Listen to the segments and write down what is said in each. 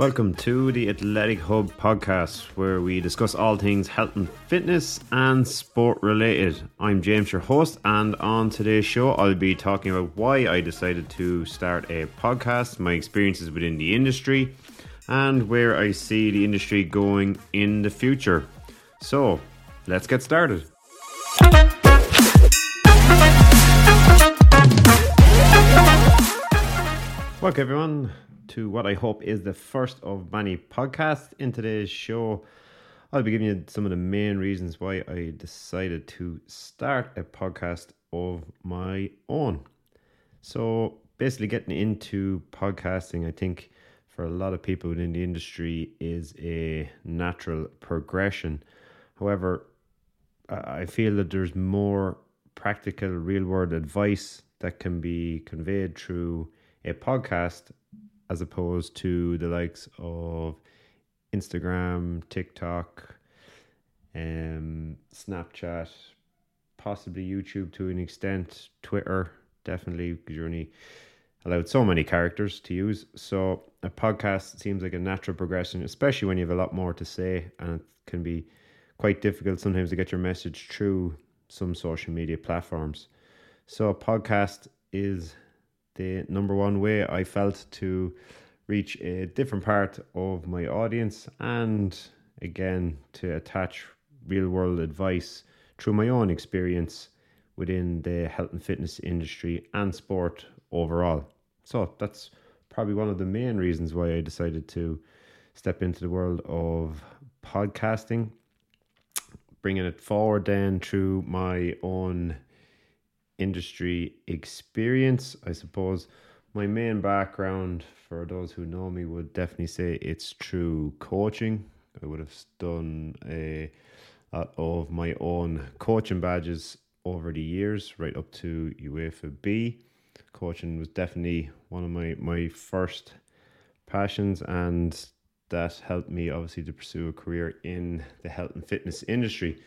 Welcome to the Athletic Hub podcast, where we discuss all things health and fitness and sport related. I'm James, your host, and on today's show, I'll be talking about why I decided to start a podcast, my experiences within the industry, and where I see the industry going in the future. So, let's get started. Welcome, everyone to what I hope is the first of many podcasts. In today's show, I'll be giving you some of the main reasons why I decided to start a podcast of my own. So, basically, getting into podcasting, I think for a lot of people within the industry is a natural progression. However, I feel that there's more practical, real world advice that can be conveyed through a podcast as opposed to the likes of Instagram, TikTok, um, Snapchat, possibly YouTube to an extent, Twitter, definitely, because you're only allowed so many characters to use. So a podcast seems like a natural progression, especially when you have a lot more to say, and it can be quite difficult sometimes to get your message through some social media platforms. So a podcast is the number one way I felt to reach a different part of my audience and again to attach real world advice through my own experience within the health and fitness industry and sport overall. So that's probably one of the main reasons why I decided to step into the world of podcasting, bringing it forward then through my own industry experience. I suppose my main background, for those who know me, would definitely say it's through coaching. I would have done a lot of my own coaching badges over the years, right up to UEFA B. Coaching was definitely one of my, my first passions, and that helped me obviously to pursue a career in the health and fitness industry.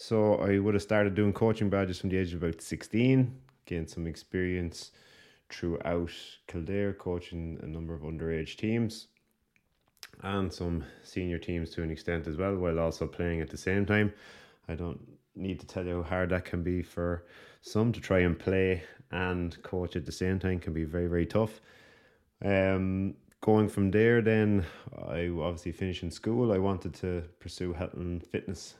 So I would have started doing coaching badges from the age of about 16, gained some experience throughout Kildare, coaching a number of underage teams and some senior teams to an extent as well, while also playing at the same time. I don't need to tell you how hard that can be for some to try and play and coach at the same time can be very, very tough. Um, going from there, then I obviously finished in school. I wanted to pursue health and fitness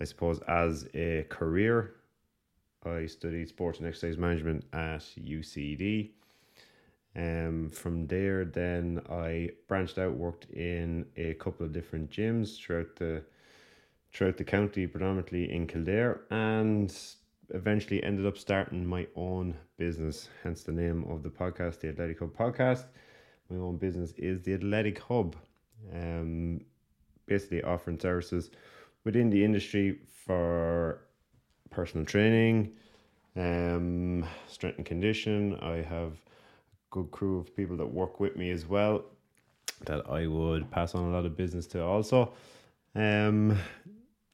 I suppose, as a career. I studied sports and exercise management at UCD. Um, from there, then I branched out, worked in a couple of different gyms throughout the throughout the county, predominantly in Kildare, and eventually ended up starting my own business. Hence the name of the podcast, the Athletic Hub Podcast. My own business is the Athletic Hub. Um, basically offering services within the industry for personal training, um, strength and condition. I have a good crew of people that work with me as well that I would pass on a lot of business to also. Um,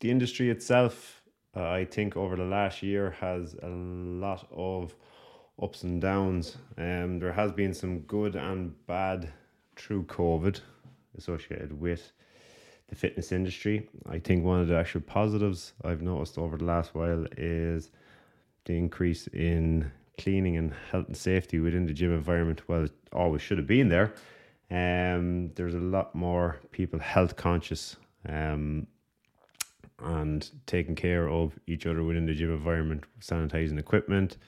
the industry itself, uh, I think over the last year has a lot of ups and downs. Um, there has been some good and bad through COVID associated with the fitness industry. I think one of the actual positives I've noticed over the last while is the increase in cleaning and health and safety within the gym environment. Well, it always should have been there. Um, there's a lot more people health conscious um, and taking care of each other within the gym environment, sanitizing equipment,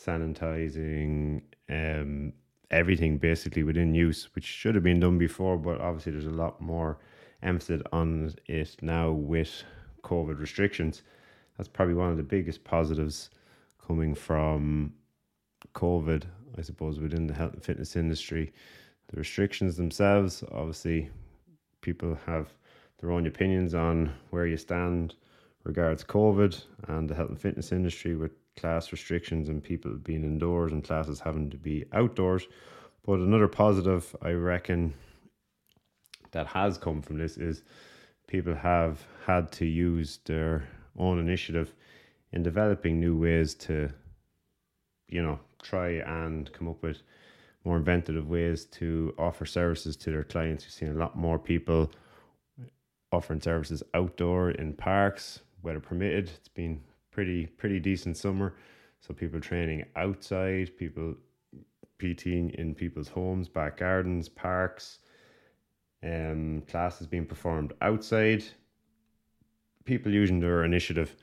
sanitizing um, everything basically within use, which should have been done before, but obviously there's a lot more emphasis on it now with COVID restrictions. That's probably one of the biggest positives coming from COVID, I suppose, within the health and fitness industry. The restrictions themselves, obviously, people have their own opinions on where you stand regards COVID and the health and fitness industry with class restrictions and people being indoors and classes having to be outdoors. But another positive, I reckon, that has come from this is people have had to use their own initiative in developing new ways to, you know, try and come up with more inventive ways to offer services to their clients. We've seen a lot more people offering services outdoor in parks, weather permitted. It's been pretty pretty decent summer. So people training outside, people PTing in people's homes, back gardens, parks, um, classes being performed outside. People using their initiative,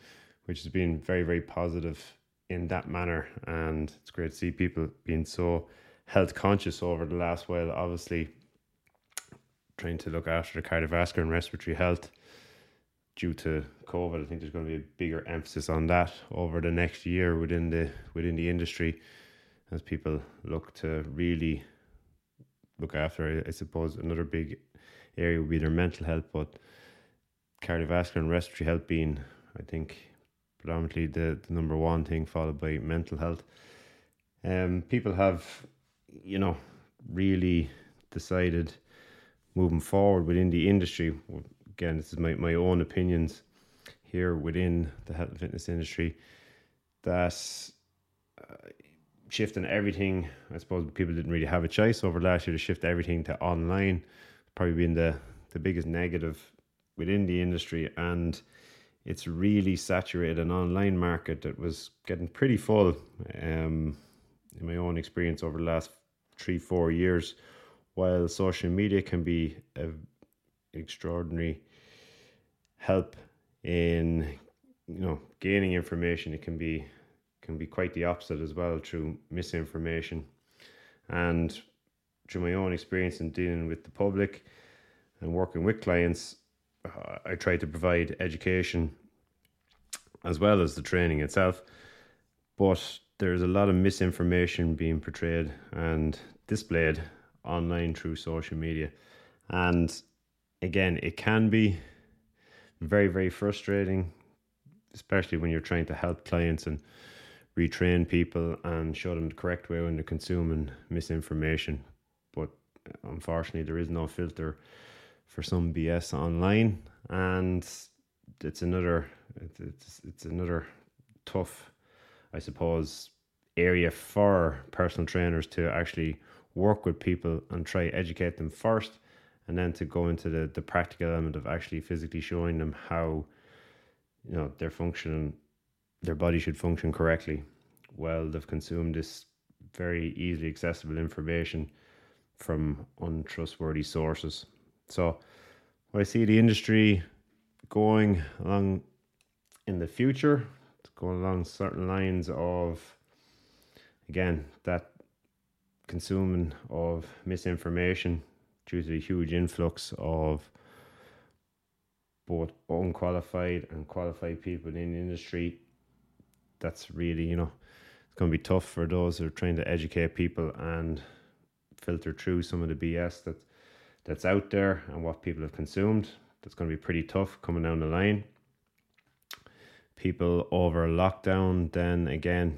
which has been very, very positive in that manner. And it's great to see people being so health conscious over the last while. Obviously, trying to look after the cardiovascular and respiratory health due to COVID. I think there's going to be a bigger emphasis on that over the next year within the within the industry as people look to really look after. I suppose another big area would be their mental health, but cardiovascular and respiratory health being, I think, predominantly the, the number one thing, followed by mental health. Um, people have, you know, really decided moving forward within the industry. Again, this is my, my own opinions here within the health and fitness industry that uh, shifting everything, I suppose people didn't really have a choice over last year to shift everything to online, probably been the, the biggest negative within the industry. And it's really saturated an online market that was getting pretty full. Um, in my own experience over the last three, four years, while social media can be an extraordinary help in you know gaining information, it can be can be quite the opposite as well through misinformation. And through my own experience in dealing with the public and working with clients, uh, I try to provide education as well as the training itself. But there's a lot of misinformation being portrayed and displayed online through social media. And again, it can be very, very frustrating, especially when you're trying to help clients and retrain people and show them the correct way when they're consuming misinformation. But uh, unfortunately, there is no filter for some BS online, and it's another it's it's another tough, I suppose, area for personal trainers to actually work with people and try educate them first, and then to go into the the practical element of actually physically showing them how you know their function their body should function correctly. While they've consumed this very easily accessible information from untrustworthy sources. So, what I see the industry going along in the future, going along certain lines of, again, that consuming of misinformation due to the huge influx of both unqualified and qualified people in the industry that's really, you know, it's going to be tough for those who are trying to educate people and filter through some of the BS that that's out there and what people have consumed. That's going to be pretty tough coming down the line. People over lockdown, then again,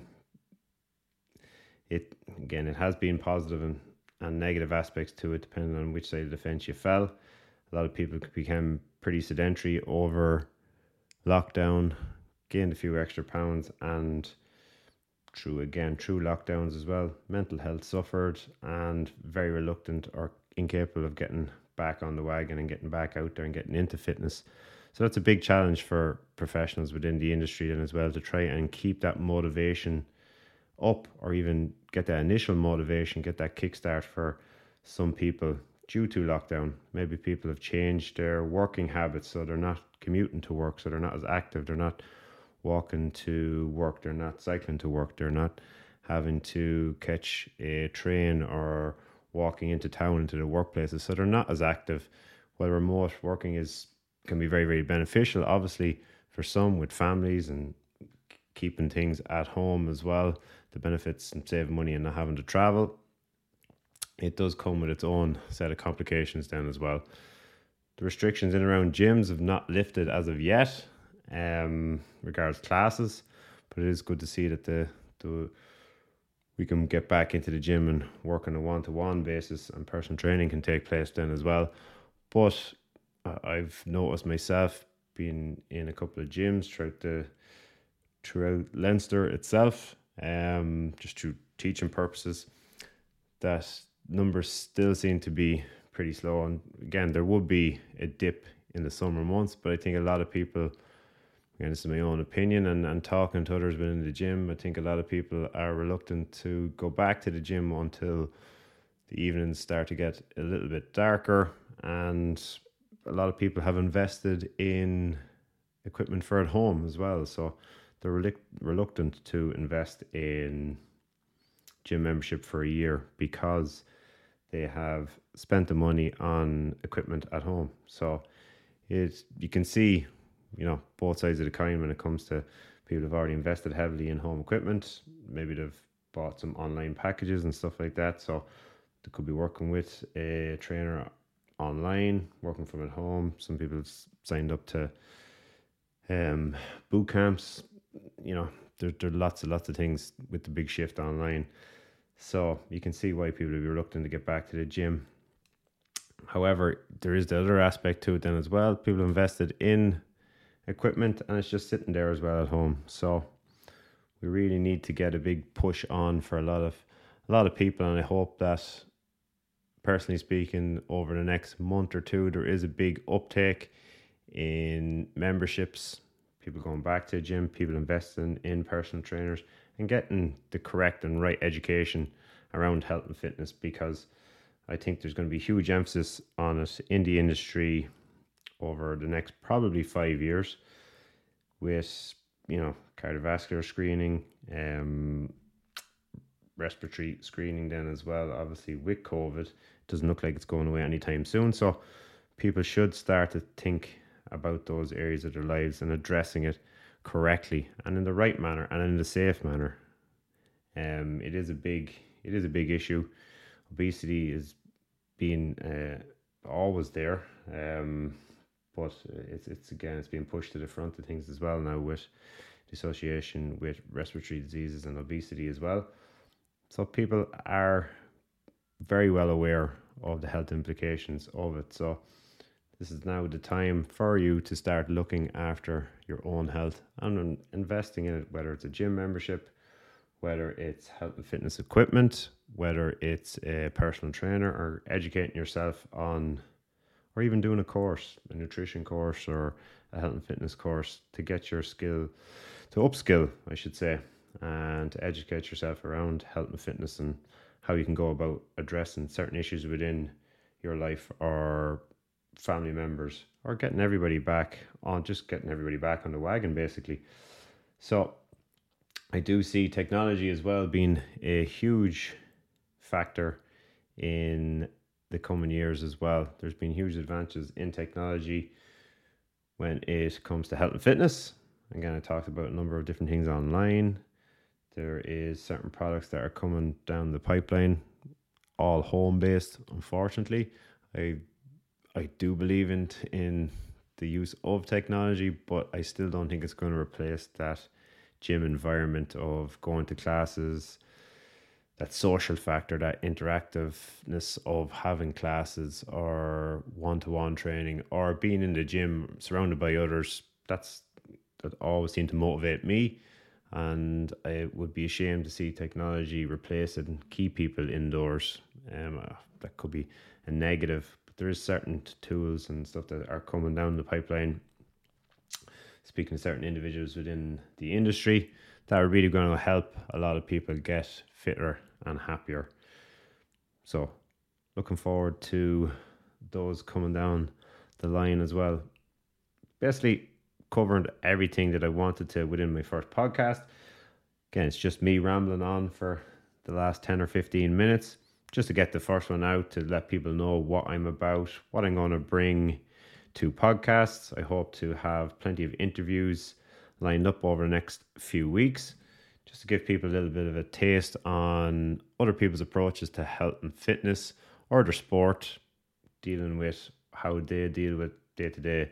it again it has been positive and, and negative aspects to it, depending on which side of the fence you fell. A lot of people became pretty sedentary over lockdown gained a few extra pounds and through again through lockdowns as well. Mental health suffered and very reluctant or incapable of getting back on the wagon and getting back out there and getting into fitness. So that's a big challenge for professionals within the industry and as well to try and keep that motivation up or even get that initial motivation get that kickstart for some people due to lockdown. Maybe people have changed their working habits so they're not commuting to work so they're not as active they're not walking to work, they're not cycling to work, they're not having to catch a train or walking into town into the workplaces. So they're not as active. While remote working is can be very, very beneficial, obviously, for some with families and keeping things at home as well, the benefits and saving money and not having to travel. It does come with its own set of complications then as well. The restrictions in around gyms have not lifted as of yet um, regards classes. But it is good to see that the the we can get back into the gym and work on a one to one basis, and personal training can take place then as well. But I've noticed myself being in a couple of gyms throughout the throughout Leinster itself, um, just through teaching purposes, that numbers still seem to be pretty slow. And again, there would be a dip in the summer months, but I think a lot of people, again, this is my own opinion, and, and talking to others within the gym, I think a lot of people are reluctant to go back to the gym until the evenings start to get a little bit darker. And a lot of people have invested in equipment for at home as well. So they're reluctant to invest in gym membership for a year because they have spent the money on equipment at home. So it you can see, you know, both sides of the coin when it comes to people who've already invested heavily in home equipment. Maybe they've bought some online packages and stuff like that. So they could be working with a trainer online, working from at home. Some people have signed up to um, boot camps. You know, there, there are lots and lots of things with the big shift online. So you can see why people would be reluctant to get back to the gym. However, there is the other aspect to it then as well. People invested in equipment and it's just sitting there as well at home. So we really need to get a big push on for a lot of a lot of people and I hope that personally speaking over the next month or two there is a big uptake in memberships, people going back to the gym, people investing in personal trainers and getting the correct and right education around health and fitness because I think there's going to be huge emphasis on it in the industry over the next probably five years with you know cardiovascular screening um respiratory screening then as well obviously with covid it doesn't look like it's going away anytime soon so people should start to think about those areas of their lives and addressing it correctly and in the right manner and in the safe manner. Um, it is a big it is a big issue. Obesity is being uh, always there, um, but uh, it's it's again it's being pushed to the front of things as well now with the association with respiratory diseases and obesity as well. So people are very well aware of the health implications of it. So this is now the time for you to start looking after your own health and investing in it, whether it's a gym membership, whether it's health and fitness equipment, whether it's a personal trainer, or educating yourself on, or even doing a course, a nutrition course, or a health and fitness course to get your skill, to upskill, I should say, and to educate yourself around health and fitness and how you can go about addressing certain issues within your life or family members or getting everybody back on just getting everybody back on the wagon basically. So i do see technology as well being a huge factor in the coming years as well. There's been huge advances in technology when it comes to health and fitness. Again i talked about a number of different things online. There is certain products that are coming down the pipeline all home based unfortunately. I I do believe in in the use of technology, but I still don't think it's going to replace that gym environment of going to classes, that social factor, that interactiveness of having classes or one to one training or being in the gym surrounded by others. That's that always seemed to motivate me. And I would be ashamed to see technology replace it and keep people indoors. Um, uh, that could be a negative but there is certain tools and stuff that are coming down the pipeline. Speaking to certain individuals within the industry, that are really going to help a lot of people get fitter and happier. So, looking forward to those coming down the line as well. Basically, covering everything that I wanted to within my first podcast. Again, it's just me rambling on for the last 10 or 15 minutes just to get the first one out to let people know what I'm about, what I'm going to bring to podcasts. I hope to have plenty of interviews lined up over the next few weeks just to give people a little bit of a taste on other people's approaches to health and fitness or their sport, dealing with how they deal with day to day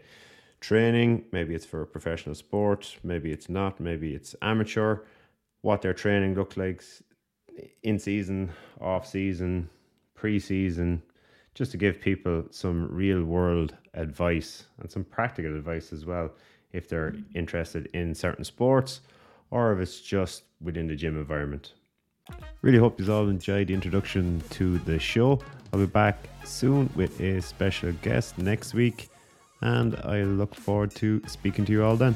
training. Maybe it's for a professional sport, maybe it's not, maybe it's amateur. What their training looks like in season, off season, pre season, just to give people some real world advice and some practical advice as well if they're mm. interested in certain sports or if it's just within the gym environment. Really hope you all enjoyed the introduction to the show. I'll be back soon with a special guest next week, and I look forward to speaking to you all then.